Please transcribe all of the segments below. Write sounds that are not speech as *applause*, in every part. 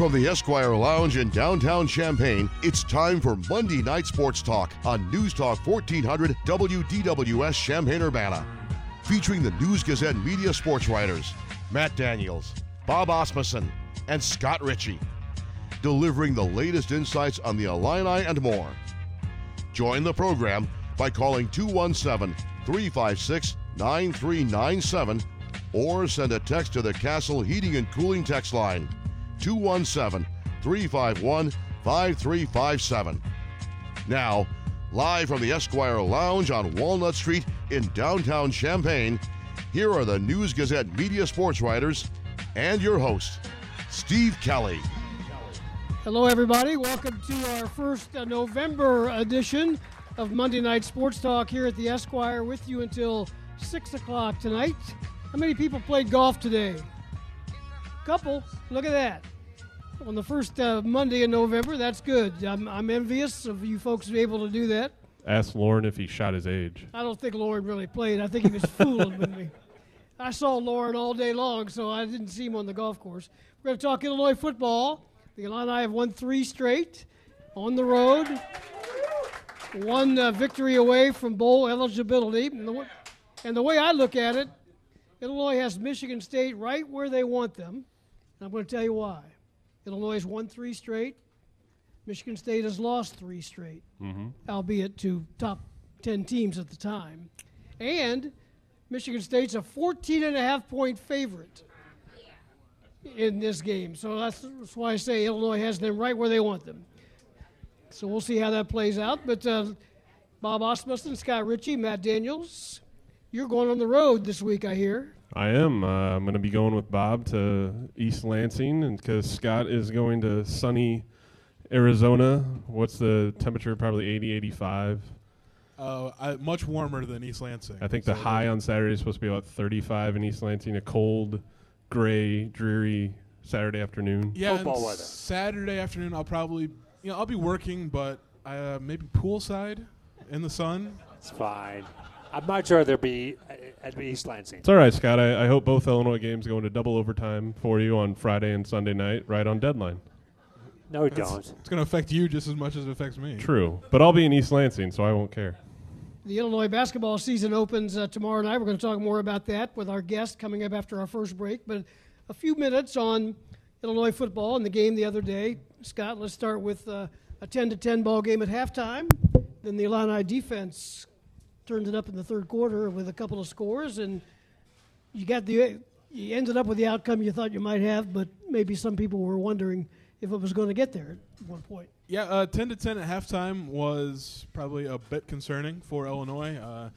from the Esquire Lounge in downtown Champaign, it's time for Monday Night Sports Talk on News Talk 1400 WDWS Champaign Urbana. Featuring the News Gazette media sports writers Matt Daniels, Bob Asmussen, and Scott Richey. Delivering the latest insights on the Illini and more. Join the program by calling 217 356 9397 or send a text to the Castle Heating and Cooling text line 217 351 5357. Now, live from the Esquire Lounge on Walnut Street in downtown Champaign, here are the News Gazette media sports writers and your host, Steve Kelly. Hello, everybody. Welcome to our first uh, November edition of Monday Night Sports Talk here at the Esquire with you until 6 o'clock tonight. How many people played golf today? Couple. Look at that. On the first uh, Monday in November, that's good. I'm, I'm envious of you folks are able to do that. Ask Lauren if he shot his age. I don't think Lauren really played. I think he was fooling with me. I saw Lauren all day long, so I didn't see him on the golf course. We're going to talk Illinois football. The Illini have won three straight on the road. One uh, victory away from bowl eligibility. And the, and the way I look at it, Illinois has Michigan State right where they want them. And I'm going to tell you why. Illinois has won three straight. Michigan State has lost three straight, Mm-hmm. albeit to top 10 teams at the time. And Michigan State's a 14 and a half point favorite in this game. So that's, that's why I say Illinois has them right where they want them. So we'll see how that plays out. But uh, Bob Asmussen, Scott Richey, Matt Daniels, you're going on the road this week, I hear. I am. Uh, I'm going to be going with Bob to East Lansing, and because Scott is going to sunny Arizona. What's the temperature? Probably 80, 85. Uh, I, much warmer than East Lansing. I think the high on Saturday is supposed to be about 35 in East Lansing. A cold, gray, dreary Saturday afternoon. Yeah, Football weather. Saturday afternoon, I'll probably, you know, I'll be working, but uh, maybe poolside in the sun. It's fine. I'm not sure there'd be uh, at East Lansing. It's all right, Scott. I, I hope both Illinois games go into double overtime for you on Friday and Sunday night, right on deadline. No, we It's- don't. It's going to affect you just as much as it affects me. True, but I'll be in East Lansing, so I won't care. The Illinois basketball season opens uh, tomorrow night. We're going to talk more about that with our guest coming up after our first break. But a few minutes on Illinois football and the game the other day. Scott, let's start with uh, a 10 to 10 ball game at halftime. Then the Illini defense turned it up in the third quarter with a couple of scores, and you got the you ended up with the outcome you thought you might have, but maybe some people were wondering if it was going to get there at one point. Yeah, uh, 10 to 10 at halftime was probably a bit concerning for Illinois. Uh,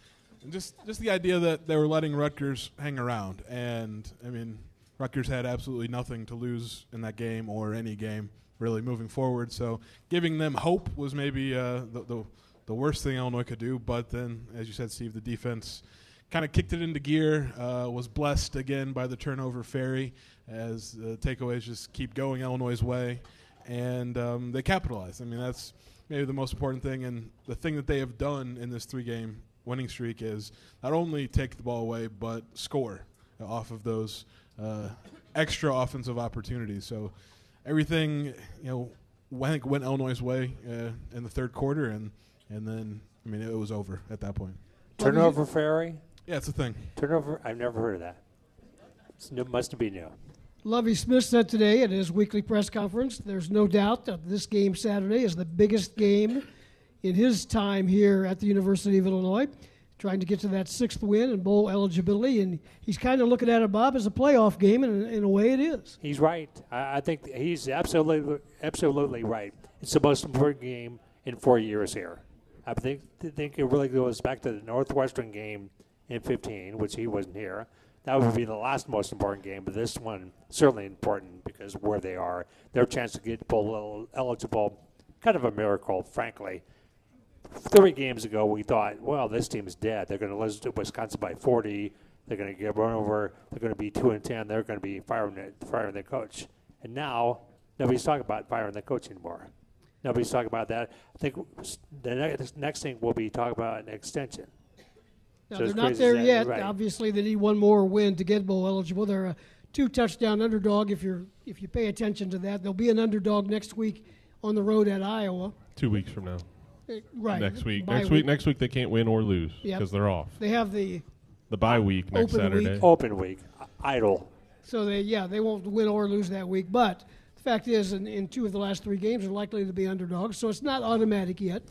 just just the idea that they were letting Rutgers hang around, and I mean, Rutgers had absolutely nothing to lose in that game or any game really moving forward. So giving them hope was maybe uh, the, the the worst thing Illinois could do. But then, as you said, Steve, the defense kind of kicked it into gear. Uh, was blessed again by the turnover fairy as the takeaways just keep going Illinois' way, and um, they capitalized. I mean, that's maybe the most important thing, and the thing that they have done in this three-game winning streak is not only take the ball away but score off of those uh, extra offensive opportunities. So everything, you know, I think went Illinois' way uh, in the third quarter, and and then I mean it was over at that point. Turnover fairy? Yeah, it's a thing. Turnover? I've never heard of that. It's new, must be new. Lovie Smith said today at his weekly press conference there's no doubt that this game Saturday is the biggest game in his time here at the University of Illinois, trying to get to that sixth win and bowl eligibility. And he's kind of looking at it, Bob, as a playoff game, and in a way it is. He's right. I, I think he's absolutely absolutely right. It's the most important game in four years here. I think think it really goes back to the Northwestern game in 15, which he wasn't here. That would be the last most important game, but this one certainly important because where they are, their chance to get bowl eligible, kind of a miracle, frankly. Three games ago, we thought, well, this team's dead. They're going to lose to Wisconsin by 40. They're going to get run over. They're going to be two and ten. They're going to be firing firing their coach. And now nobody's talking about firing the coach anymore. Nobody's talking about that. I think the next, next thing we'll be talking about an extension. Now, So they're not there that- yet. right. Obviously, they need one more win to get bowl eligible. They're a two touchdown underdog. If you're if you pay attention to that, they'll be an underdog next week on the road at Iowa. Two weeks from now. Uh, Right. Next week. Bye Next week. Next week they can't win or lose Yep. because they're off. They have the The bye week next Open week. Saturday. Open week, idle. so they yeah they won't win or lose that week. But the fact is, in, in two of the last three games, they're likely to be underdogs. So it's not automatic yet,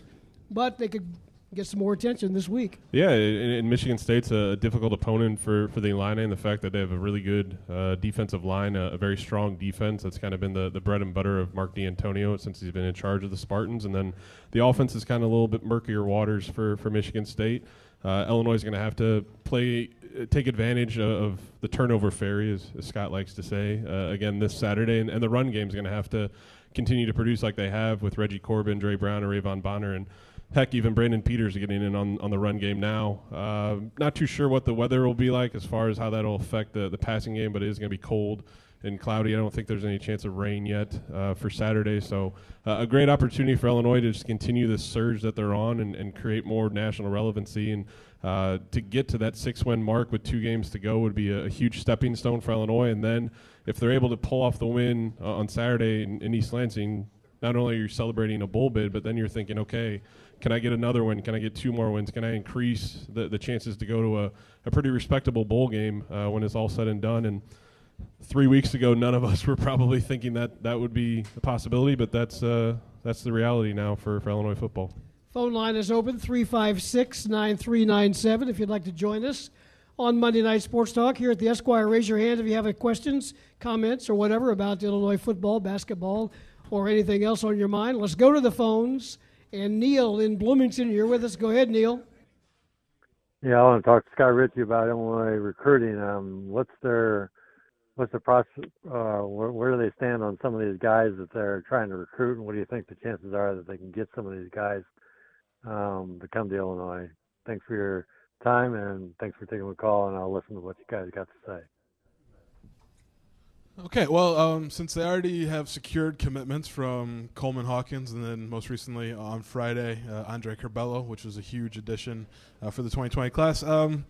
but they could get some more attention this week. Yeah, and, Michigan State's a difficult opponent for, for the Illini, and the fact that they have a really good uh, defensive line, a, a very strong defense. That's kind of been the, the bread and butter of Mark Dantonio since he's been in charge of the Spartans. And then the offense is kind of a little bit murkier waters for, for Michigan State. Uh, Illinois is going to have to play, uh, take advantage of, of the turnover fairy, as, as Scott likes to say, uh, again this Saturday. And, and the run game is going to have to continue to produce like they have with Reggie Corbin, Dre Brown, or Ra'Von Bonner. And heck, even Brandon Peters getting in on, on the run game now. Uh, not too sure what the weather will be like as far as how that'll affect the, the passing game, but it is going to be cold and cloudy. I don't think there's any chance of rain yet uh, for Saturday. So, uh, a great opportunity for Illinois to just continue this surge that they're on and, and create more national relevancy. And uh, to get to that six win mark with two games to go would be a, a huge stepping stone for Illinois. And then, if they're able to pull off the win uh, on Saturday in, in East Lansing, not only are you celebrating a bowl bid, but then you're thinking, okay, can I get another win? Can I get two more wins? Can I increase the, the chances to go to a, a pretty respectable bowl game uh, when it's all said and done? And three weeks ago, none of *laughs* us were probably thinking that that would be a possibility, but that's uh, that's the reality now for, for Illinois football. Phone line is open 356 9397 if you'd like to join us on Monday Night Sports Talk here at the Esquire. Raise your hand if you have any questions, comments, or whatever about Illinois football, basketball, or anything else on your mind. Let's go to the phones. And Neil in Bloomington, you're with us. Go ahead, Neil. Yeah, I want to talk to Scott Richey about Illinois recruiting. Um, what's their what's the process? Uh, where, where do they stand on some of these guys that they're trying to recruit, and what do you think the chances are that they can get some of these guys um, to come to Illinois? Thanks for your time, and thanks for taking the call, and I'll listen to what you guys got to say. Okay, well, um, since they already have secured commitments from Coleman Hawkins, and then most recently on Friday, uh, Andre Curbelo, which was a huge addition uh, for the 2020 class. Um,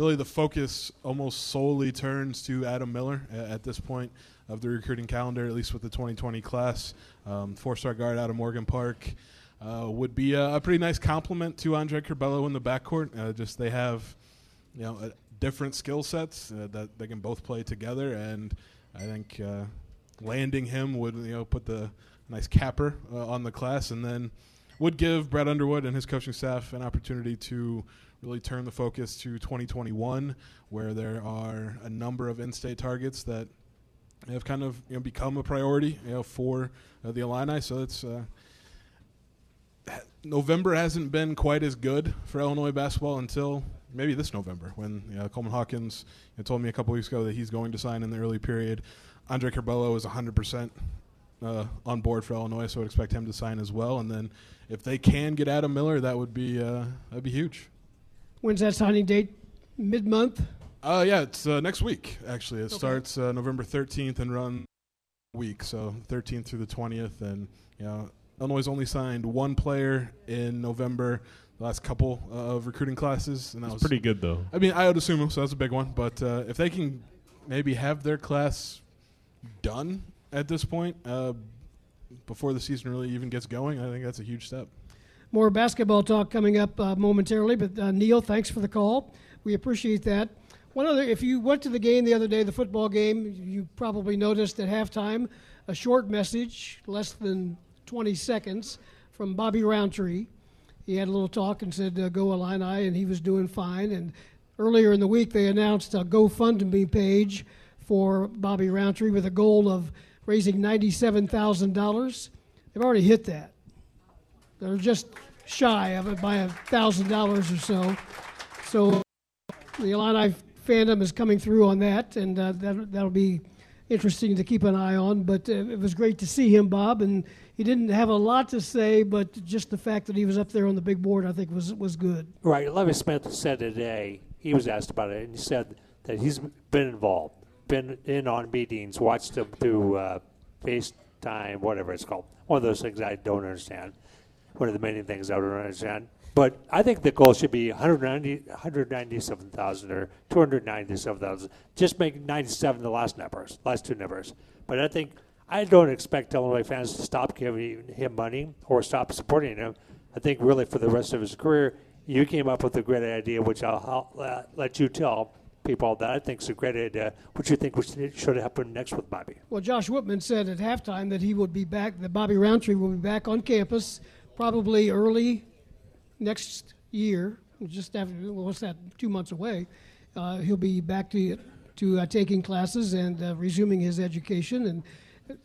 really, the focus almost solely turns to Adam Miller a- at this point of the recruiting calendar, at least with the 2020 class. Um, four-star guard out of Morgan Park uh, would be a, a pretty nice compliment to Andre Curbelo in the backcourt. Uh, just they have, you know, uh, different skill sets uh, that they can both play together, and I think uh, landing him would you know put the nice capper uh, on the class, and then would give Brad Underwood and his coaching staff an opportunity to really turn the focus to 2021, where there are a number of in-state targets that have kind of you know, become a priority you know, for uh, the Illini. So it's uh, November hasn't been quite as good for Illinois basketball until maybe this November when you know, Coleman Hawkins told me a couple weeks ago that he's going to sign in the early period. Andre Curbelo is 100% uh, on board for Illinois, so I would expect him to sign as well. And then if they can get Adam Miller, that would be uh, that'd be huge. When's that signing date? Mid month? Uh, yeah, it's uh, next week actually. It Okay. starts uh, November 13th and run week, so 13th through the 20th. And you know, Illinois only signed one player in November. The last couple uh, of recruiting classes, and that was pretty good though. I mean, I would assume so. That's a big one. But uh, if they can maybe have their class done at this point uh, before the season really even gets going, I think that's a huge step. More basketball talk coming up uh, momentarily. But uh, Neil, thanks for the call. We appreciate that. One other, if you went to the game the other day, the football game, you probably noticed at halftime a short message, less than 20 seconds, from Bobby Roundtree. He had a little talk and said, uh, "Go Illini," and he was doing fine. And earlier in the week, they announced a GoFundMe page for Bobby Roundtree with a goal of raising ninety-seven thousand dollars. They've already hit that. They're just shy of it by a thousand dollars or so. So the Illini fandom is coming through on that, and uh, that that'll be interesting to keep an eye on. But uh, it was great to see him, Bob, and he didn't have a lot to say, but just the fact that he was up there on the big board, I think, was was good. Right. Lovie Smith said today, he was asked about it, and he said that he's been involved, been in on meetings, watched them through uh, FaceTime, whatever it's called. One of those things I don't understand. One of the many things I don't understand. But I think the goal should be 190, 197,000 or 297,000. Just make 97 the last numbers, last two numbers. But I think I don't expect Illinois fans to stop giving him money or stop supporting him. I think really for the rest of his career, you came up with a great idea, which I'll, uh, let you tell people that I think is a great idea. What do you think should happen next with Bobby? Well, Josh Whitman said at halftime that he would be back, that Bobby Roundtree will be back on campus probably early next year, just after, what's that, two months away. Uh, he'll be back to, to uh, taking classes and uh, resuming his education. And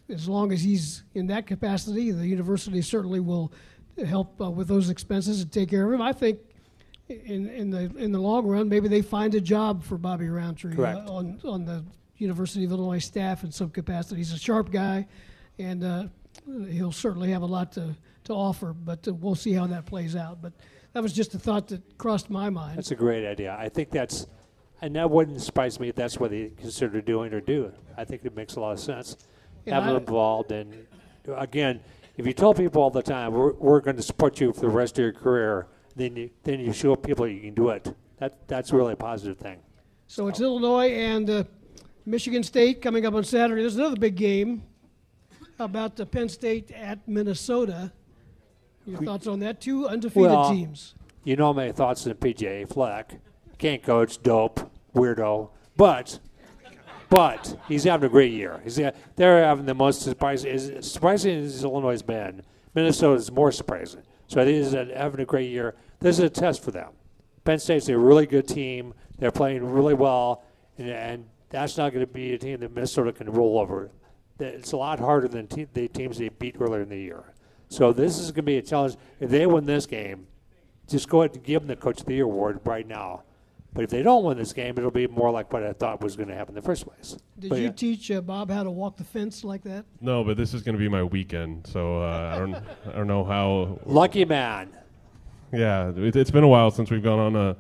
as long as he's in that capacity, the university certainly will help uh, with those expenses and take care of him. I think in, in the in the long run, maybe they find a job for Bobby Roundtree uh, on on the University of Illinois staff in some capacity. He's a sharp guy, and uh, he'll certainly have a lot to, to offer. But uh, we'll see how that plays out. But that was just a thought that crossed my mind. That's a great idea. I think that's, and that wouldn't surprise me if that's what they consider doing or do. I think it makes a lot of sense. And Have them involved, and again, if you tell people all the time, we're, we're going to support you for the rest of your career, then you then you show people you can do it. That that's really a positive thing. So it's Illinois and uh, Michigan State coming up on Saturday. There's another big game about the Penn State at Minnesota. Your thoughts on that? Two undefeated Well, teams. You know my thoughts on PJ Fleck. Can't coach, dope, weirdo, but but he's having a great year. He's uh, they're having the most surprising. As surprising as Illinois has been, Minnesota is more surprising. So I think he's having a great year. This is a test for them. Penn State's a really good team. They're playing really well, and, and that's not going to be a team that Minnesota can roll over. It's a lot harder than te- the teams they beat earlier in the year. So this is going to be a challenge. If they win this game, just go ahead and give them the Coach of the Year award right now. But if they don't win this game, it'll be more like what I thought was going to happen in the first place. Did But you yeah. teach uh, Bob how to walk the fence like that? No, but this is going to be my weekend, so uh, I don't I don't know how. Lucky man. Yeah, it, it's been a while since we've gone on a,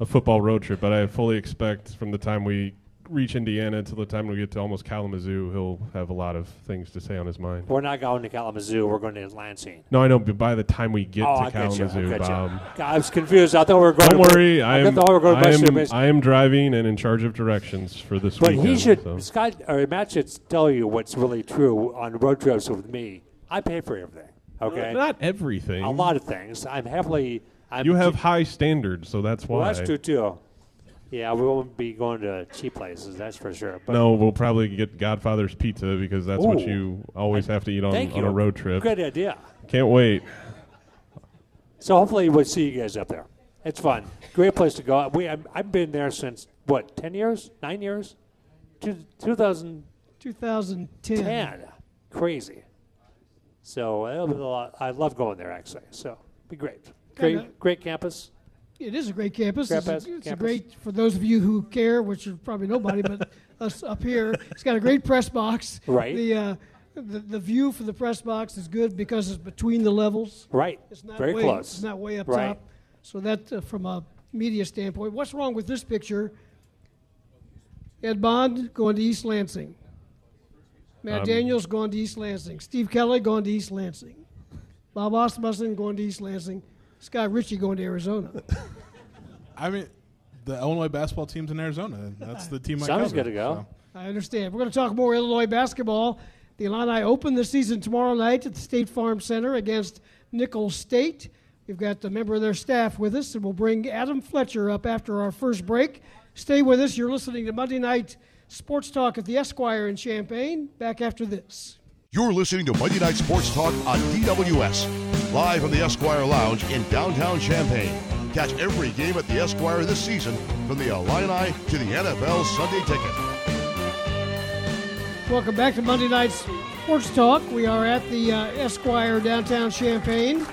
a football road trip, but I fully expect from the time we reach Indiana until the time we get to almost Kalamazoo, he'll have a lot of things to say on his mind. We're not going to Kalamazoo. We're going to Lansing. No, I know, but by the time we get oh, to I get you. I Kalamazoo. Bob. God, I was confused. I thought we were going. Don't to, worry, I I am, thought we were going to I, Western am. I am driving and in charge of directions for this But weekend. he should, so. Scott or Matt should tell you what's really true on road trips with me. I pay for everything. Uh, okay, Not everything. a lot of things. I'm heavily. I'm You have high standards, so that's why. Well, that's true too. Yeah, we won't be going to cheap places. That's for sure. But No, we'll probably get Godfather's Pizza because that's what Ooh. you always have to eat on, thank on you. a road trip. Good idea. Can't wait. So hopefully we'll see you guys up there. It's fun. Great place to go. We I've, I've been there since what? Ten years? Nine years? Two, 2010. 2010. Crazy. So it'll be a lot. I love going there actually. So be great. Great, Kinda- great campus. It is a great campus. It's, a, it's a great for those of you who care, which is probably nobody, but *laughs* us up here. It's got a great press box. Right. The, uh, the the view for the press box is good because it's between the levels. Right. It's not Very way, close. It's not way up Right. top. So that, uh, from a media standpoint, what's wrong with this picture? Ed Bond going to East Lansing. Matt Um, Daniels going to East Lansing. Steve Kelly going to East Lansing. Bob Asmussen going to East Lansing. Scott Richey going to Arizona. *laughs* I mean, the Illinois basketball team's in Arizona. That's the team I Sounds cover, good to go. I understand. We're going to talk more Illinois basketball. The Illini open the season tomorrow night at the State Farm Center against Nicholls State. We've got a member of their staff with us, and we'll bring Adam Fletcher up after our first break. Stay with us. You're listening to Monday Night Sports Talk at the Esquire in Champaign. Back after this. You're listening to Monday Night Sports Talk on DWS, live from the Esquire Lounge in downtown Champaign. Catch every game at the Esquire this season, from the Illini to the NFL Sunday Ticket. Welcome back to Monday night's Sports Talk. We are at the uh, Esquire downtown Champaign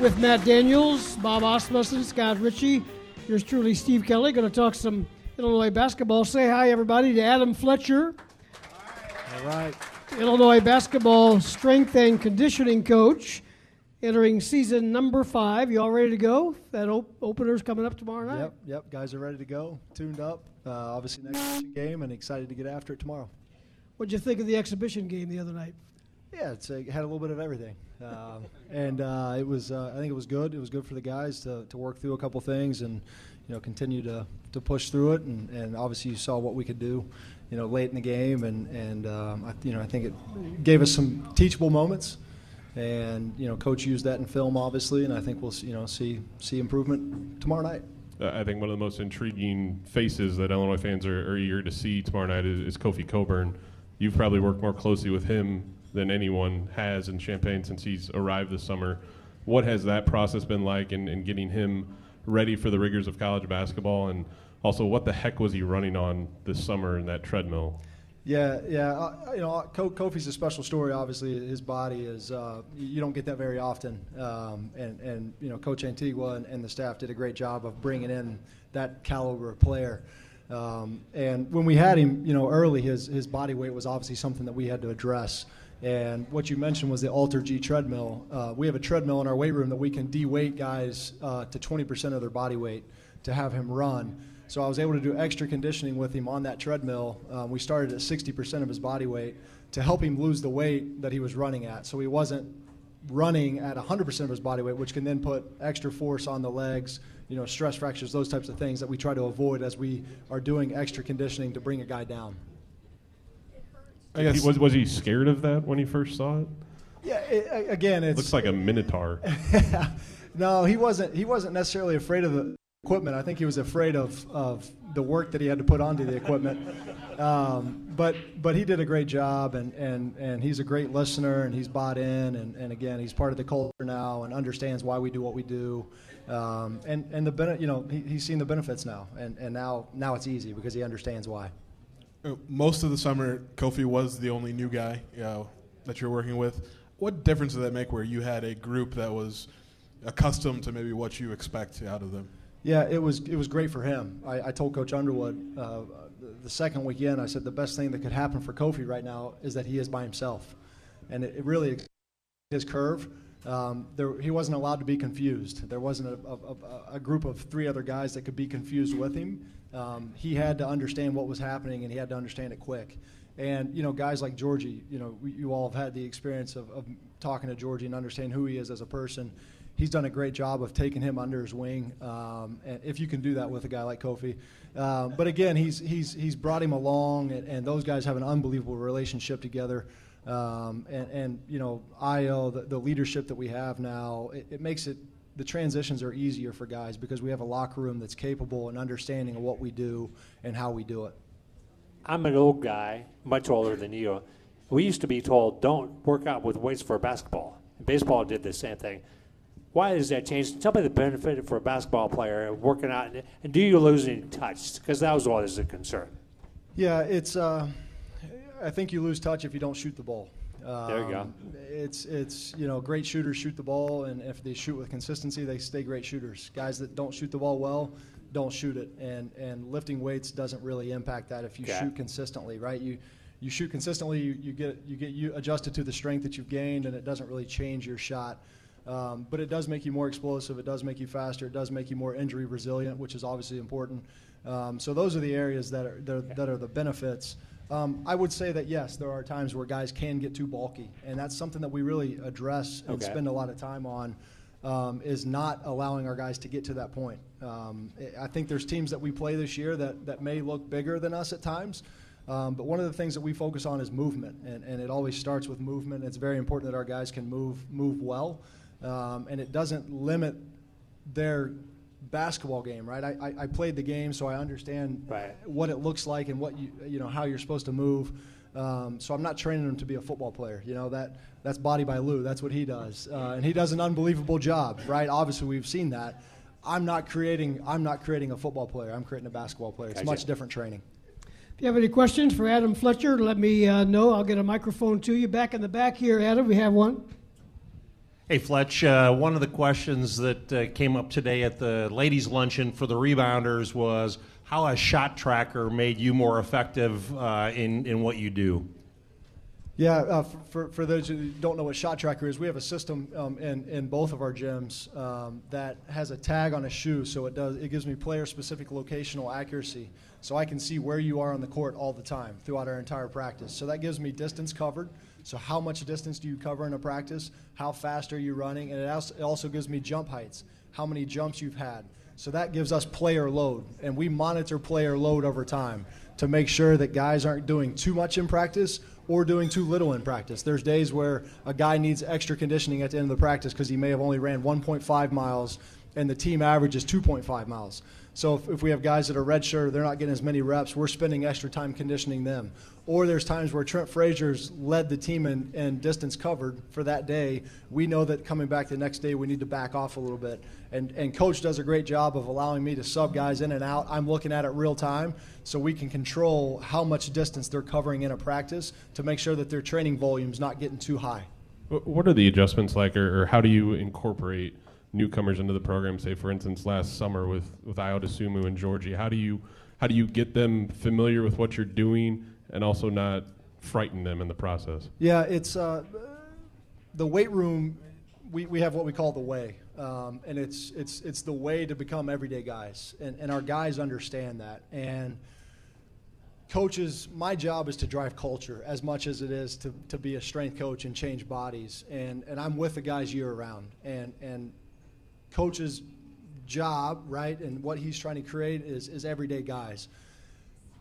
with Matt Daniels, Bob Asmussen, Scott Richey. Yours truly, Steve Kelly. Going to talk some Illinois basketball. Say hi, everybody, to Adam Fletcher. All right. Illinois basketball strength and conditioning coach, entering season number five. You all ready to go? That op- opener's coming up tomorrow night. Yep, yep. Guys are ready to go, tuned up. Uh, obviously, next game, and excited to get after it tomorrow. What'd you think of the exhibition game the other night? Yeah, it's it had a little bit of everything, um, and uh, it was. Uh, I think it was good. It was good for the guys to, to work through a couple things and you know continue to, to push through it. And, and obviously you saw what we could do, you know, late in the game, and and um, I, you know I think it gave us some teachable moments, and you know coach used that in film obviously, and I think we'll you know see see improvement tomorrow night. I think one of the most intriguing faces that Illinois fans are, are eager to see tomorrow night is, is Kofi Cockburn. You've probably worked more closely with him than anyone has in Champaign since he's arrived this summer. What has that process been like in, in getting him ready for the rigors of college basketball? And also, what the heck was he running on this summer in that treadmill? Yeah, yeah. Uh, you know, Kofi's a special story. Obviously, his body is. Uh, you don't get that very often. Um, and and you know, Coach Antigua and, and, the staff did a great job of bringing in that caliber of player. Um, and when we had him, you know, early, his his body weight was obviously something that we had to address. And what you mentioned was the AlterG treadmill. Uh, we have a treadmill in our weight room that we can de-weight guys uh, to 20% of their body weight to have him run. So I was able to do extra conditioning with him on that treadmill. Um, we started at 60% of his body weight to help him lose the weight that he was running at. So he wasn't running at 100% of his body weight, which can then put extra force on the legs, you know, stress fractures, those types of things that we try to avoid as we are doing extra conditioning to bring a guy down. I guess he, was was he scared of that when he first saw it? Yeah, it, again, it looks like a minotaur. *laughs* no, he wasn't. He wasn't necessarily afraid of the equipment. I think he was afraid of of the work that he had to put onto the equipment. Um, but but he did a great job, and, and, and he's a great listener, and he's bought in, and, and again, he's part of the culture now, and understands why we do what we do, um, and and the you know he, he's seen the benefits now, and, and now now it's easy because he understands why. Uh, most of the summer, Kofi was the only new guy you know, that you're working with. What difference did that make where you had a group that was accustomed to maybe what you expect out of them? Yeah, it was it was great for him. I, I told Coach Underwood uh, the second weekend. I said the best thing that could happen for Kofi right now is that he is by himself, and it, it really his curve. Um, there, he wasn't allowed to be confused. There wasn't a, a, a, group of three other guys that could be confused with him um, he had to understand what was happening and he had to understand it quick. And you know, guys like Georgie, you know, you all have had the experience of, of talking to Georgie and understand who he is as a person. He's done a great job of taking him under his wing. Um, and if you can do that with a guy like Kofi, uh, but again, he's he's he's brought him along, and, and those guys have an unbelievable relationship together. Um, and, and, you know, Ayo, the, the, leadership that we have now, it, it makes it the transitions are easier for guys because we have a locker room that's capable and understanding of what we do and how we do it. I'm an old guy, much older than you. We used to be told, don't work out with weights for basketball. Baseball did the same thing. Why has that changed? Tell me the benefit for a basketball player working out, and do you lose any touch? Because that was always a concern. Yeah, it's. Uh, I think you lose touch if you don't shoot the ball. Um, there you go. Um, it's it's you know great shooters shoot the ball, and if they shoot with consistency, they stay great shooters. Guys that don't shoot the ball well don't shoot it, and and lifting weights doesn't really impact that if you okay. shoot consistently, right? You you shoot consistently, you, you get you get you adjusted to the strength that you've gained, and it doesn't really change your shot. Um, but it does make you more explosive. It does make you faster. It does make you more injury resilient, which is obviously important. Um, so those are the areas that are that are, that are the benefits. Um, I would say that yes, there are times where guys can get too bulky, and that's something that we really address and okay. spend a lot of time on. Um, is not allowing our guys to get to that point. Um, I think there's teams that we play this year that, that may look bigger than us at times, um, but one of the things that we focus on is movement, and, and it always starts with movement. It's very important that our guys can move move well, um, and it doesn't limit their basketball game, right? I, I, I, played the game, so I understand right. what it looks like and what you you know how you're supposed to move. Um, so I'm not training him to be a football player. You know that that's Body by Lou. That's what he does, uh, and he does an unbelievable job, right? Obviously, we've seen that. I'm not creating. I'm not creating a football player. I'm creating a basketball player. It's gotcha. much different training. If you have any questions for Adam Fletcher, let me uh, know. I'll get a microphone to you. Back in the back here, Adam, we have one. Hey, Fletch, uh, one of the questions that uh, came up today at the ladies' luncheon for the rebounders was how a ShotTracker made you more effective uh, in, in what you do. Yeah, uh, for, for those who don't know what ShotTracker is, we have a system um, in, in both of our gyms um, that has a tag on a shoe, so it does it gives me player-specific locational accuracy, so I can see where you are on the court all the time throughout our entire practice. So that gives me distance covered. So how much distance do you cover in a practice? How fast are you running? And it also, gives me jump heights, how many jumps you've had. So that gives us player load, and we monitor player load over time to make sure that guys aren't doing too much in practice or doing too little in practice. There's days where a guy needs extra conditioning at the end of the practice because he may have only ran 1.5 miles and the team average is 2.5 miles. So if, if we have guys that are redshirt, they're not getting as many reps, we're spending extra time conditioning them. Or there's times where Trent Frazier's led the team in, in distance covered for that day. We know that coming back the next day, we need to back off a little bit. And, and coach does a great job of allowing me to sub guys in and out. I'm looking at it real time so we can control how much distance they're covering in a practice to make sure that their training volume's not getting too high. What are the adjustments like, or, or how do you incorporate newcomers into the program? Say, for instance, last summer with with Ayo Dosunmu and Georgie. How do you how do you get them familiar with what you're doing and also not frighten them in the process? Yeah, it's uh, the weight room. We, we have what we call the way, um, and it's it's it's the way to become everyday guys, and, and our guys understand that. And coaches, my job is to drive culture as much as it is to, to be a strength coach and change bodies. And, and I'm with the guys year round. And, and coach's job, right, and what he's trying to create is, is everyday guys.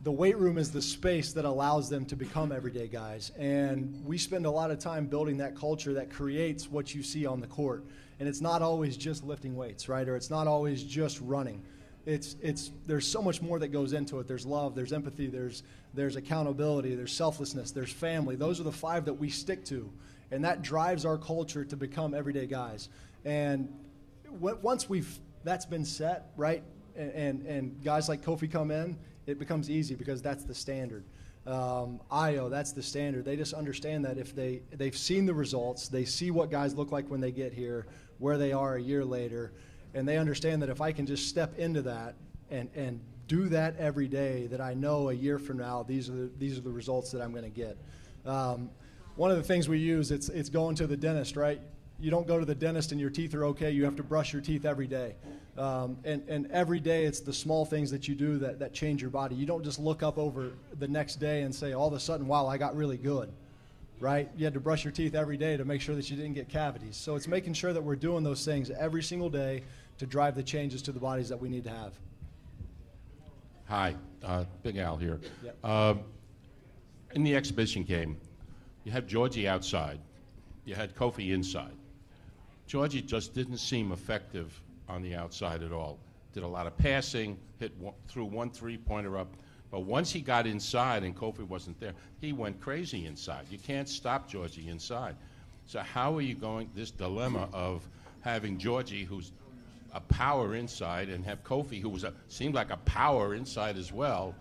The weight room is the space that allows them to become everyday guys. And we spend a lot of time building that culture that creates what you see on the court. And it's not always just lifting weights, right? Or it's not always just running it's it's there's so much more that goes into it. There's love, there's empathy, there's there's accountability, there's selflessness, there's family. Those are the five that we stick to, and that drives our culture to become everyday guys. And once we've that's been set right, and, and, and guys like Kofi come in, it becomes easy because that's the standard. Um, Ayo, that's the standard. They just understand that if they they've seen the results, they see what guys look like when they get here, where they are a year later and they understand that if I can just step into that and and do that every day, that I know a year from now these are the, these are the results that I'm going to get. Um, one of the things we use it's it's going to the dentist, right? You don't go to the dentist and your teeth are okay. You have to brush your teeth every day. Um, and, and every day it's the small things that you do that, that change your body. You don't just look up over the next day and say, all of a sudden, wow, I got really good right? You had to brush your teeth every day to make sure that you didn't get cavities. So it's making sure that we're doing those things every single day to drive the changes to the bodies that we need to have. Hi, uh, Big Al here. Yep. Uh, in the exhibition game, you had Georgie outside, you had Kofi inside. Georgie just didn't seem effective on the outside at all. Did a lot of passing, hit one, threw one three-pointer up, but once he got inside and Kofi wasn't there, he went crazy inside. You can't stop Georgie inside. So how are you going this dilemma of having Georgie, who's a power inside and have Kofi, who was a, seemed like a power inside as well,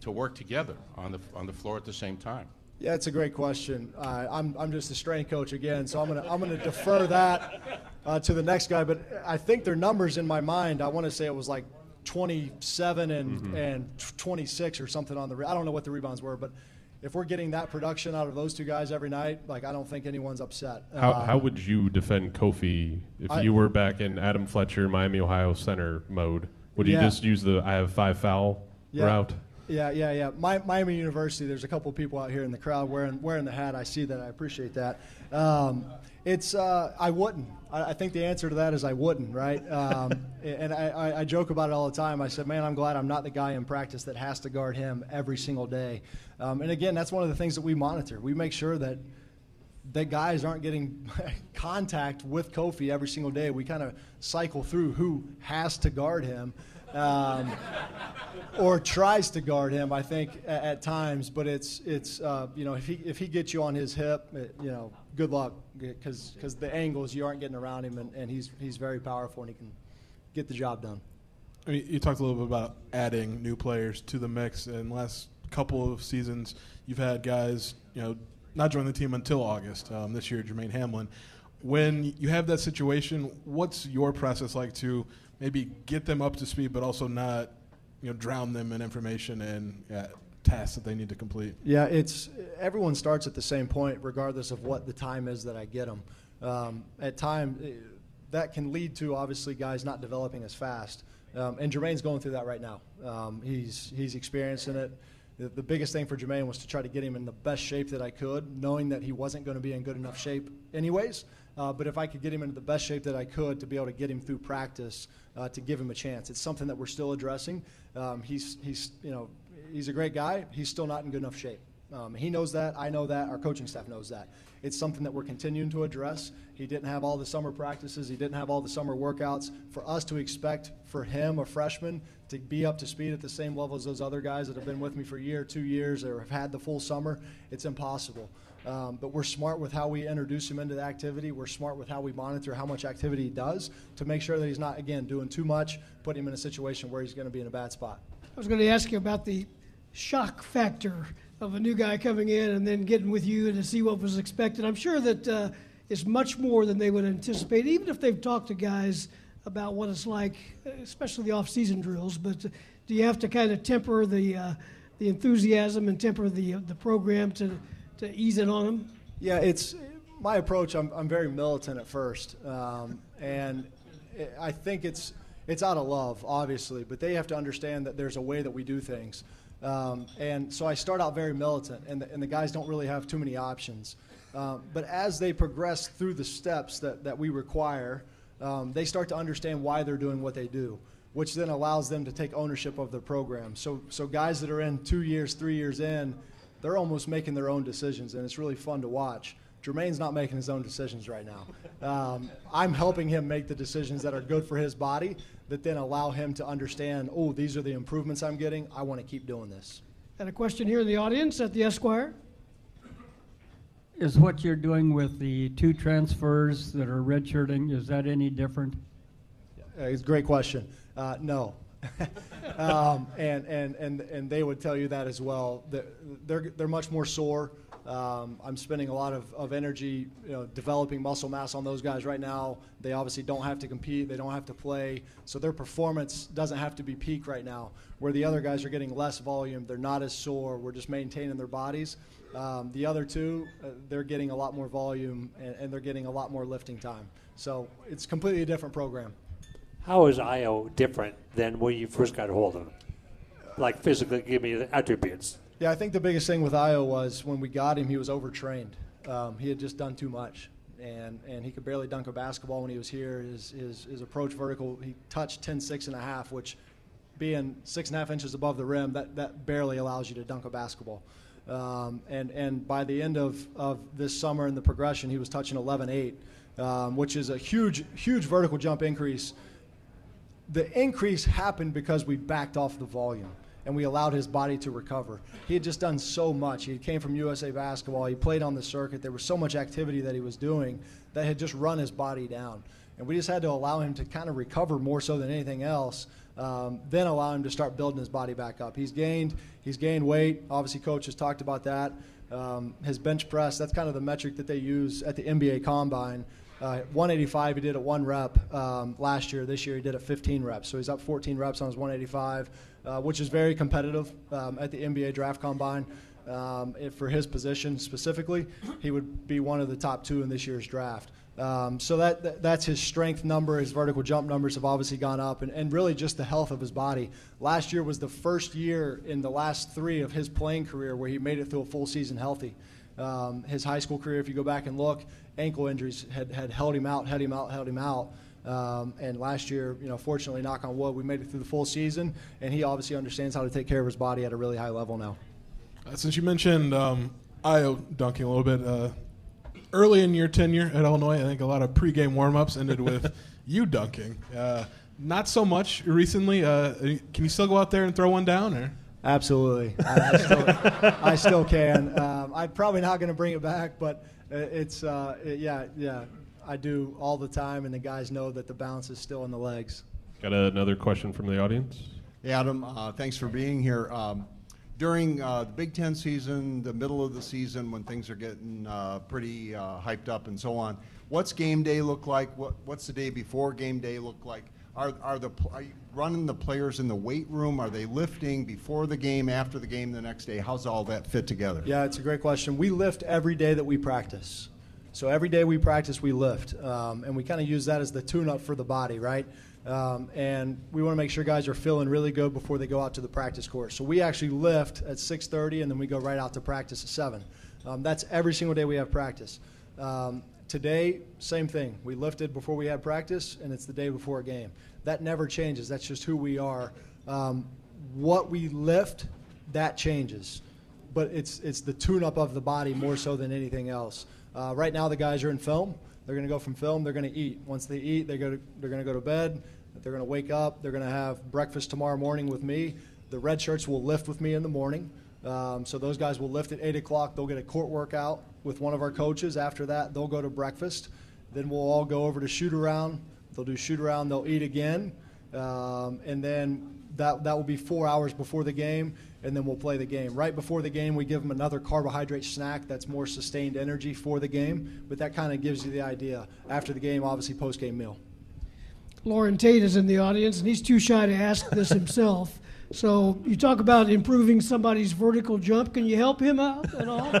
to work together on the on the floor at the same time? Yeah, it's a great question. Uh, I'm, I'm just a strength coach again, so I'm gonna I'm gonna defer that uh, to the next guy. But I think their numbers in my mind, I want to say it was like 27 and mm-hmm. and 26 or something on the. Re- I don't know what the rebounds were, but if we're getting that production out of those two guys every night, like I don't think anyone's upset. How, um, how would you defend Kofi if I, you were back in Adam Fletcher, Miami, Ohio center mode? Would you yeah. just use the I have five foul yeah. route? Yeah, yeah, yeah. My, Miami University. There's a couple people out here in the crowd wearing wearing the hat. I see that. I appreciate that. Um, it's uh, I wouldn't. I, I, think the answer to that is I wouldn't, right? Um, *laughs* and I, I, joke about it all the time. I said, man, I'm glad I'm not the guy in practice that has to guard him every single day. Um, and again, that's one of the things that we monitor. We make sure that that guys aren't getting *laughs* contact with Kofi every single day. We kind of cycle through who has to guard him. Um, or tries to guard him, I think, at, at times. But it's it's uh, you know if he if he gets you on his hip, it, you know good luck because because the angles you aren't getting around him, and, and he's he's very powerful and he can get the job done. I mean, you talked a little bit about adding new players to the mix, and last couple of seasons you've had guys you know not join the team until August. Um, this year, Jermaine Hamlin. When you have that situation, what's your process like to maybe get them up to speed, but also not you know drown them in information and tasks that they need to complete? Yeah, it's everyone starts at the same point, regardless of what the time is that I get them. Um, at time, eh, that can lead to obviously guys not developing as fast. Um, and Jermaine's going through that right now. Um, he's he's experiencing it. The, the, biggest thing for Jermaine was to try to get him in the best shape that I could, knowing that he wasn't going to be in good enough shape anyways. Uh, but if I could get him into the best shape that I could to be able to get him through practice, uh, to give him a chance, it's something that we're still addressing. Um, he's he's you know he's a great guy. He's still not in good enough shape. Um, he knows that. I know that. Our coaching staff knows that. It's something that we're continuing to address. He didn't have all the summer practices. He didn't have all the summer workouts. For us to expect for him, a freshman, to be up to speed at the same level as those other guys that have been with me for a year, two years, or have had the full summer, it's impossible. Um, but we're smart with how we introduce him into the activity. We're smart with how we monitor how much activity he does to make sure that he's not, again, doing too much, putting him in a situation where he's going to be in a bad spot. I was going to ask you about the shock factor of a new guy coming in and then getting with you to see what was expected. I'm sure that uh, it's much more than they would anticipate, even if they've talked to guys about what it's like, especially the off-season drills. But do you have to kind of temper the uh, the enthusiasm and temper the uh, the program to to ease it on them? Yeah, it's my approach. I'm I'm very militant at first, um, and I think it's it's out of love, obviously, but they have to understand that there's a way that we do things. Um, and so I start out very militant, and the, and the guys don't really have too many options. Um, but as they progress through the steps that, that we require, um, they start to understand why they're doing what they do, which then allows them to take ownership of their program. So, so guys that are in two years, three years in, they're almost making their own decisions, and it's really fun to watch. Jermaine's not making his own decisions right now. Um, I'm helping him make the decisions that are good for his body, that then allow him to understand, oh, these are the improvements I'm getting. I want to keep doing this. And a question here in the audience at the Esquire. Is what you're doing with the two transfers that are redshirting, is that any different? Uh, it's a great question. Uh, no. *laughs* um, and, and, and, and they would tell you that as well. They're, they're much more sore. Um, I'm spending a lot of, of energy, you know, developing muscle mass on those guys right now. They obviously don't have to compete, they don't have to play, so their performance doesn't have to be peak right now. Where the other guys are getting less volume, they're not as sore. We're just maintaining their bodies. Um, the other two, uh, they're getting a lot more volume and, and they're getting a lot more lifting time. So it's completely a different program. How is Ayo different than when you first got hold of him? Like physically, give me the attributes. Yeah, I think the biggest thing with Ayo was when we got him, he was overtrained. Um, he had just done too much, and, and he could barely dunk a basketball when he was here. His, his, his approach vertical, he touched 10 6 and a half, which being six and a half inches above the rim, that, that barely allows you to dunk a basketball. Um, and, and by the end of, of this summer in the progression, he was touching 11 8, um, which is a huge, huge vertical jump increase. The increase happened because we backed off the volume and we allowed his body to recover. He had just done so much. He came from USA Basketball. He played on the circuit. There was so much activity that he was doing that had just run his body down. And we just had to allow him to kind of recover more so than anything else. Um, then allow him to start building his body back up. He's gained he's gained weight. Obviously, coach has talked about that. Um, his bench press that's kind of the metric that they use at the NBA Combine. Uh, 185 he did at one rep um, last year. This year he did at 15 reps. So he's up 14 reps on his 185 uh, which is very competitive um, at the NBA Draft Combine. Um, for his position specifically, he would be one of the top two in this year's draft. Um, so that, that, that's his strength number. His vertical jump numbers have obviously gone up, and, and really just the health of his body. Last year was the first year in the last three of his playing career where he made it through a full season healthy. Um, his high school career, if you go back and look, ankle injuries had, had held him out, held him out, held him out. Um, and last year, you know, fortunately, knock on wood, we made it through the full season, and he obviously understands how to take care of his body at a really high level now. Uh, since you mentioned um, Ayo dunking a little bit, uh, early in your tenure at Illinois, I think a lot of pregame warmups ended with *laughs* you dunking. Uh, not so much recently. Uh, can you still go out there and throw one down, or? Absolutely, I, I, still, I still, can. Um, I'm probably not going to bring it back, but it's uh, it, yeah, yeah. I do all the time, and the guys know that the balance is still in the legs. Got another question from the audience? Hey, Adam, uh, thanks for being here. Um, during uh, the Big Ten season, the middle of the season, when things are getting uh, pretty uh, hyped up and so on, what's game day look like? What, what's the day before game day look like? Are, are, the, are you running the players in the weight room? Are they lifting before the game, after the game, the next day? How's all that fit together? Yeah, it's a great question. We lift every day that we practice. So every day we practice, we lift. Um, and we kind of use that as the tune up for the body, right? Um, and we want to make sure guys are feeling really good before they go out to the practice course. So we actually lift at 6:30, and then we go right out to practice at 7. Um, that's every single day we have practice. Um, today, same thing. We lifted before we had practice, and it's the day before a game. That never changes. That's just who we are. Um, what we lift, that changes, but it's it's the tune-up of the body more so than anything else. Uh, right now, the guys are in film. They're going to go from film. They're going to eat. Once they eat, they go to, they're going to go to bed. They're going to wake up. They're going to have breakfast tomorrow morning with me. The red shirts will lift with me in the morning. Um, so those guys will lift at 8 o'clock. They'll get a court workout with one of our coaches. After that, they'll go to breakfast. Then we'll all go over to shoot around. They'll do shoot around. They'll eat again. Um, and then that, that will be four hours before the game, and then we'll play the game. Right before the game, we give them another carbohydrate snack that's more sustained energy for the game, but that kind of gives you the idea. After the game, obviously, post game meal. Lauren Tate is in the audience, and he's too shy to ask this himself. So you talk about improving somebody's vertical jump. Can you help him out at all?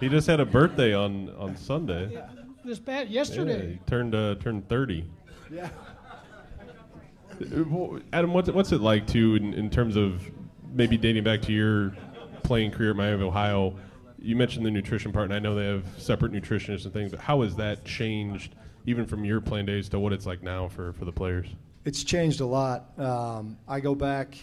He just had a birthday on, on Sunday. Yeah, this past yesterday. Yeah, he turned uh, turned thirty. Yeah. Adam, what's it, what's it like to in, in terms of maybe dating back to your playing career at Miami of Ohio? You mentioned the nutrition part, and I know they have separate nutritionists and things. But how has that changed, even from your playing days to what it's like now for, for the players? It's changed a lot. Um, I go back.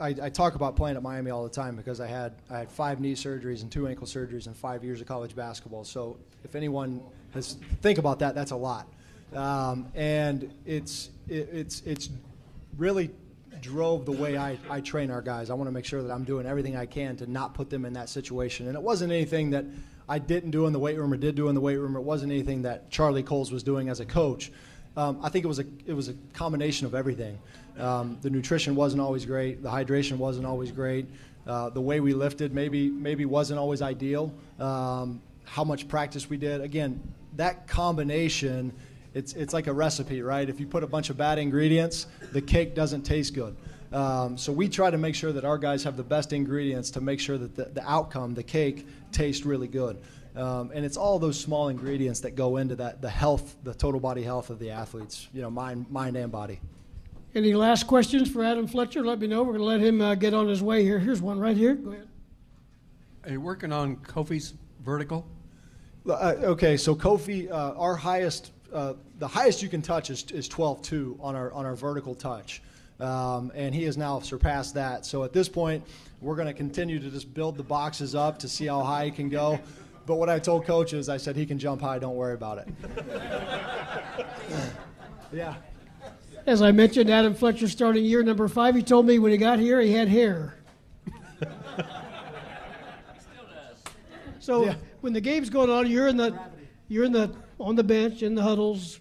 I, I, talk about playing at Miami all the time because I had I had five knee surgeries and two ankle surgeries and five years of college basketball. So if anyone has think about that, that's a lot. Um, and it's it, it's it's really drove the way I, I train our guys. I want to make sure that I'm doing everything I can to not put them in that situation. And it wasn't anything that I didn't do in the weight room or did do in the weight room. It wasn't anything that Charlie Coles was doing as a coach. Um, I think it was a it was a combination of everything. Um, the nutrition wasn't always great. The hydration wasn't always great. Uh, the way we lifted maybe maybe wasn't always ideal. Um, how much practice we did. Again, that combination it's, it's like a recipe, right? If you put a bunch of bad ingredients, the cake doesn't taste good. Um, so we try to make sure that our guys have the best ingredients to make sure that the, the outcome, the cake, tastes really good. Um, and it's all those small ingredients that go into that, the health, the total body health of the athletes, you know, mind, mind and body. Any last questions for Adam Fletcher? Let me know. We're going to let him uh, get on his way here. Here's one right here. Go ahead. Are you working on Kofi's vertical? Uh, okay, so Kofi, uh, our highest uh, the highest you can touch is, is 12.2 on our, on our vertical touch. Um, and he has now surpassed that. So at this point, we're going to continue to just build the boxes up to see how high he can go. But what I told coaches, I said he can jump high. Don't worry about it. *laughs* yeah. As I mentioned, Adam Fletcher starting year number five. He told me when he got here he had hair. so yeah. when the game's going on, you're in the you're in the on the bench in the huddles,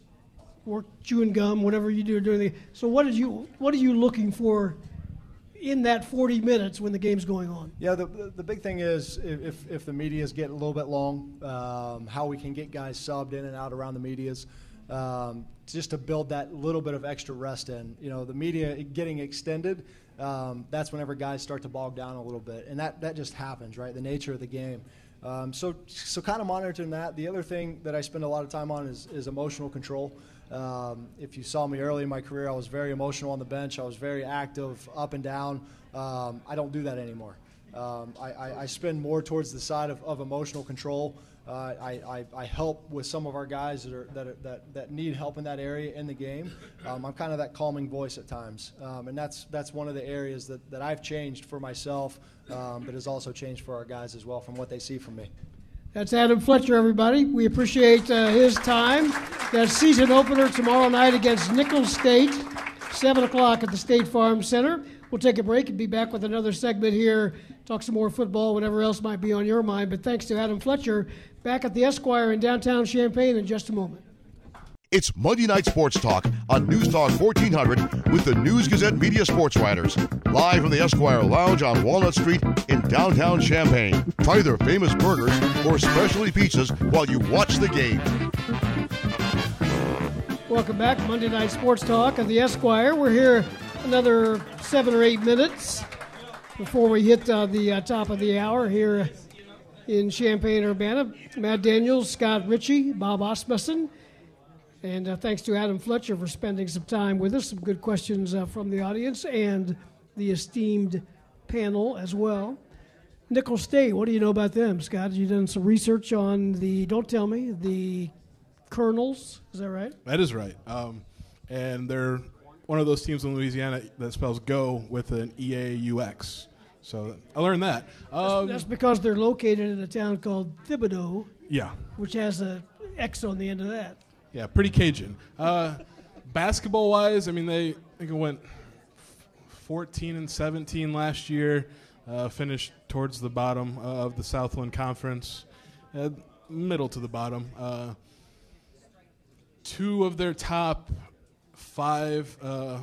work chewing gum, whatever you do during the. So what did you what are you looking for in that 40 minutes when the game's going on? Yeah, the, the big thing is if, if the medias get a little bit long, um, how we can get guys subbed in and out around the medias. Um, just to build that little bit of extra rest in. You know, the media getting extended, um, that's whenever guys start to bog down a little bit. And that, that just happens, right? The nature of the game. Um, so, so kind of monitoring that. The other thing that I spend a lot of time on is, is emotional control. Um, if you saw me early in my career, I was very emotional on the bench. I was very active up and down. Um, I don't do that anymore. Um, I, I, I, spend more towards the side of, of emotional control. Uh, I, I, I, help with some of our guys that, are, that, are, that, that need help in that area in the game. Um, I'm kind of that calming voice at times. Um, and that's, that's one of the areas that, that I've changed for myself, um, but has also changed for our guys as well from what they see from me. That's Adam Fletcher, everybody. We appreciate uh, his time. That season opener tomorrow night against Nicholls State, 7 o'clock at the State Farm Center. We'll take a break and be back with another segment here, talk some more football, whatever else might be on your mind. But thanks to Adam Fletcher, back at the Esquire in downtown Champaign in just a moment. It's Monday Night Sports Talk on News Talk 1400 with the News Gazette Media Sports Writers. Live from the Esquire Lounge on Walnut Street in downtown Champaign. Try their famous burgers or specialty pizzas while you watch the game. Welcome back, Monday Night Sports Talk of the Esquire. We're here another seven or eight minutes before we hit uh, the uh, top of the hour here in Champaign, Urbana. Matt Daniels, Scott Richey, Bob Asmussen, and uh, thanks to Adam Fletcher for spending some time with us. Some good questions uh, from the audience and the esteemed panel as well. Nicholls State, what do you know about them, Scott? You done some research on the, don't tell me, the Colonels? Is that right? That is right. Um, and they're one of those teams in Louisiana that spells go with an EAUX. So I learned that. Um, that's, that's, because they're located in a town called Thibodaux. Yeah. Which has a X on the end of that. Yeah, pretty Cajun. Uh, basketball wise, I mean, they I think it went 14 and 17 last year. Uh, finished towards the bottom of the Southland Conference, uh, middle to the bottom. Uh, two of their top five uh,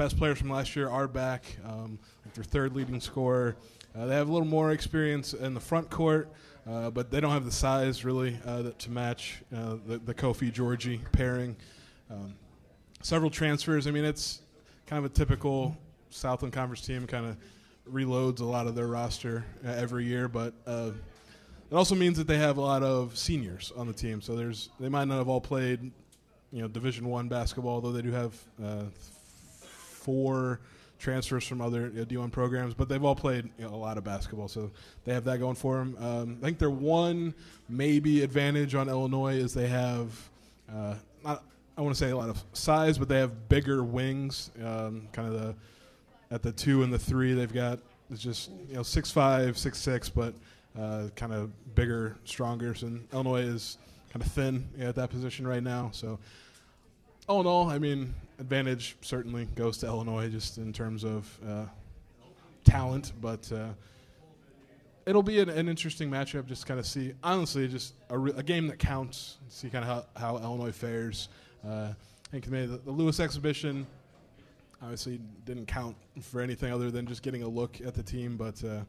best players from last year are back. Um, like their third leading scorer. Uh, they have a little more experience in the front court, uh, but they don't have the size really uh, to match uh, the, the Kofi Giorgi pairing. Um, several transfers. I mean, it's kind of a typical Southland Conference team. Kind of reloads a lot of their roster uh, every year, but it also means that they have a lot of seniors on the team. So there's they might not have all played, you know, Division One basketball, although they do have uh, four transfers from other you know, D1 programs, but they've all played you know, a lot of basketball, so they have that going for them. Um, I think their one maybe advantage on Illinois is they have uh, not I want to say a lot of size, but they have bigger wings. Um, kind of the at the two and the three, they've got it's just you know six five, six six, but uh, kind of bigger, stronger. So Illinois is kind of thin at that position right now. So all in all, I mean, advantage certainly goes to Illinois just in terms of uh, talent, but uh, it'll be an, an, interesting matchup. Just kind of see, honestly, just a, re- a, game that counts. See kind of how, how Illinois fares. Uh, I think the, the Lewis exhibition obviously didn't count for anything other than just getting a look at the team, but uh,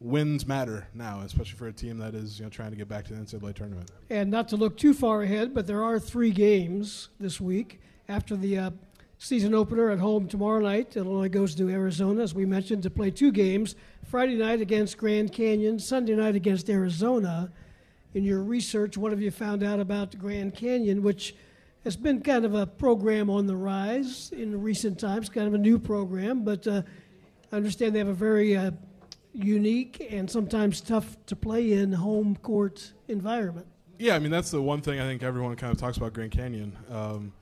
wins matter now, especially for a team that is you know trying to get back to the NCAA tournament. And not to look too far ahead, but there are three games this week after the uh, season opener at home tomorrow night. Illinois goes to Arizona, as we mentioned, to play two games: Friday night against Grand Canyon, Sunday night against Arizona. In your research, what have you found out about Grand Canyon, which has been kind of a program on the rise in recent times, kind of a new program, but uh, I understand they have a very uh, unique and sometimes tough to play in home court environment. Yeah, I mean that's the one thing I think everyone kind of talks about Grand Canyon. Um,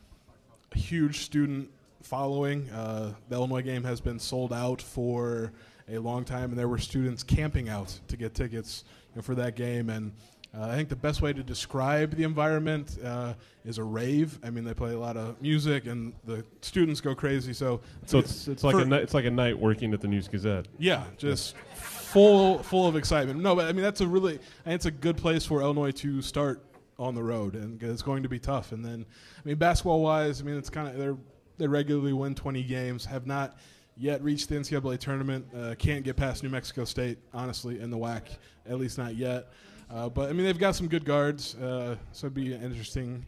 a huge student following. Uh, the Illinois game has been sold out for a long time, and there were students camping out to get tickets you know, for that game. And uh, I think the best way to describe the environment uh, is a rave. I mean, they play a lot of music, and the students go crazy. So, so it's it's like a ni- it's like a night working at the News Gazette. Yeah, just full full of excitement. No, but I mean that's a really it's a good place for Illinois to start on the road, and it's going to be tough. And then, I mean, basketball wise, I mean it's kind of they they regularly win 20 games, have not yet reached the NCAA tournament, uh, can't get past New Mexico State, honestly, in the WAC, at least not yet. Uh, but I mean, they've got some good guards, uh, so it'd be an interesting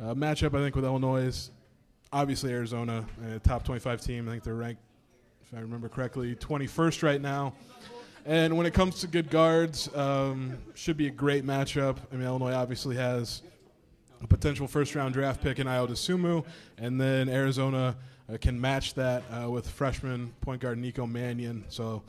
uh, matchup. I think with Illinois, obviously Arizona, a top 25 team. I think they're ranked, if I remember correctly, 21st right now. And when it comes to good guards, um, should be a great matchup. I mean, Illinois obviously has a potential first-round draft pick in Ayo Dosunmu, and then Arizona uh, can match that uh, with freshman point guard Nico Mannion. So,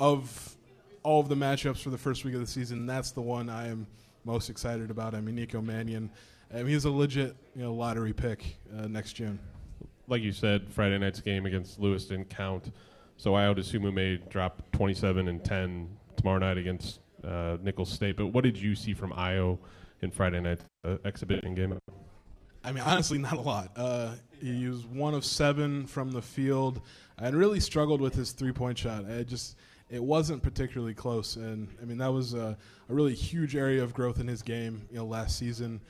of all of the matchups for the first week of the season, that's the one I am most excited about. I mean, Nico Mannion, I mean, he's a legit you know, lottery pick uh, next June. Like you said, Friday night's game against Lewis didn't count, so Dosunmu may drop 27 and 10 tomorrow night against uh, Nicholls State. But what did you see from Ayo in Friday night's uh, exhibition game? I mean, honestly, not a lot. Uh, he was one of seven from the field and really struggled with his three point shot. It just it wasn't particularly close. And I mean, that was a, a really huge area of growth in his game, you know, last season.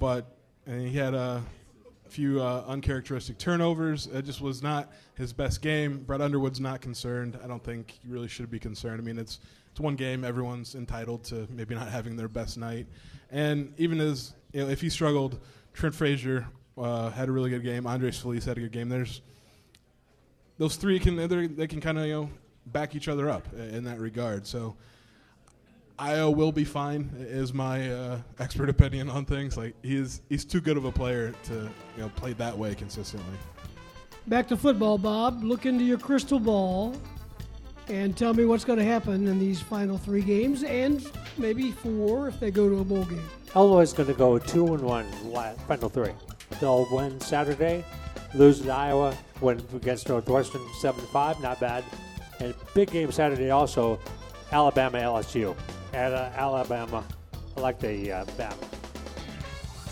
But and he had a few uh, uncharacteristic turnovers. It just was not his best game. Brad Underwood's not concerned. I don't think he really should be concerned. I mean, it's it's one game. Everyone's entitled to maybe not having their best night. And even as you know, if he struggled, Trent Frazier uh, had a really good game. Andres Feliz had a good game. There's those three can they can kind of you know back each other up in that regard. So Ayo will be fine. Is my uh, expert opinion on things. Like he's he's too good of a player to you know play that way consistently. Back to football, Bob. Look into your crystal ball and tell me what's going to happen in these final three games and maybe four if they go to a bowl game. Illinois is going to go two and one final three. They'll win Saturday, lose to Iowa, win against Northwestern seven five, not bad. And big game Saturday also, Alabama LSU. At uh, Alabama, I like the uh, Bama.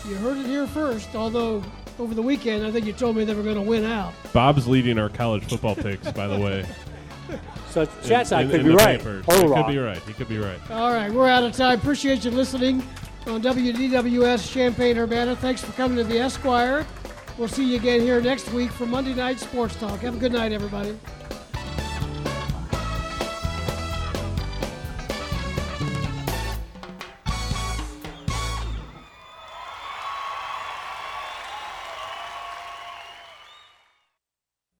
You heard it here first. Although over the weekend, I think you told me they were going to win out. Bob's leading our college football picks, by the way. *laughs* So chance I could be right. Or he wrong. could be right. He could be right. All right, we're out of time. Appreciate you listening on WDWS Champaign Urbana. Thanks for coming to the Esquire. We'll see you again here next week for Monday Night Sports Talk. Have a good night, everybody.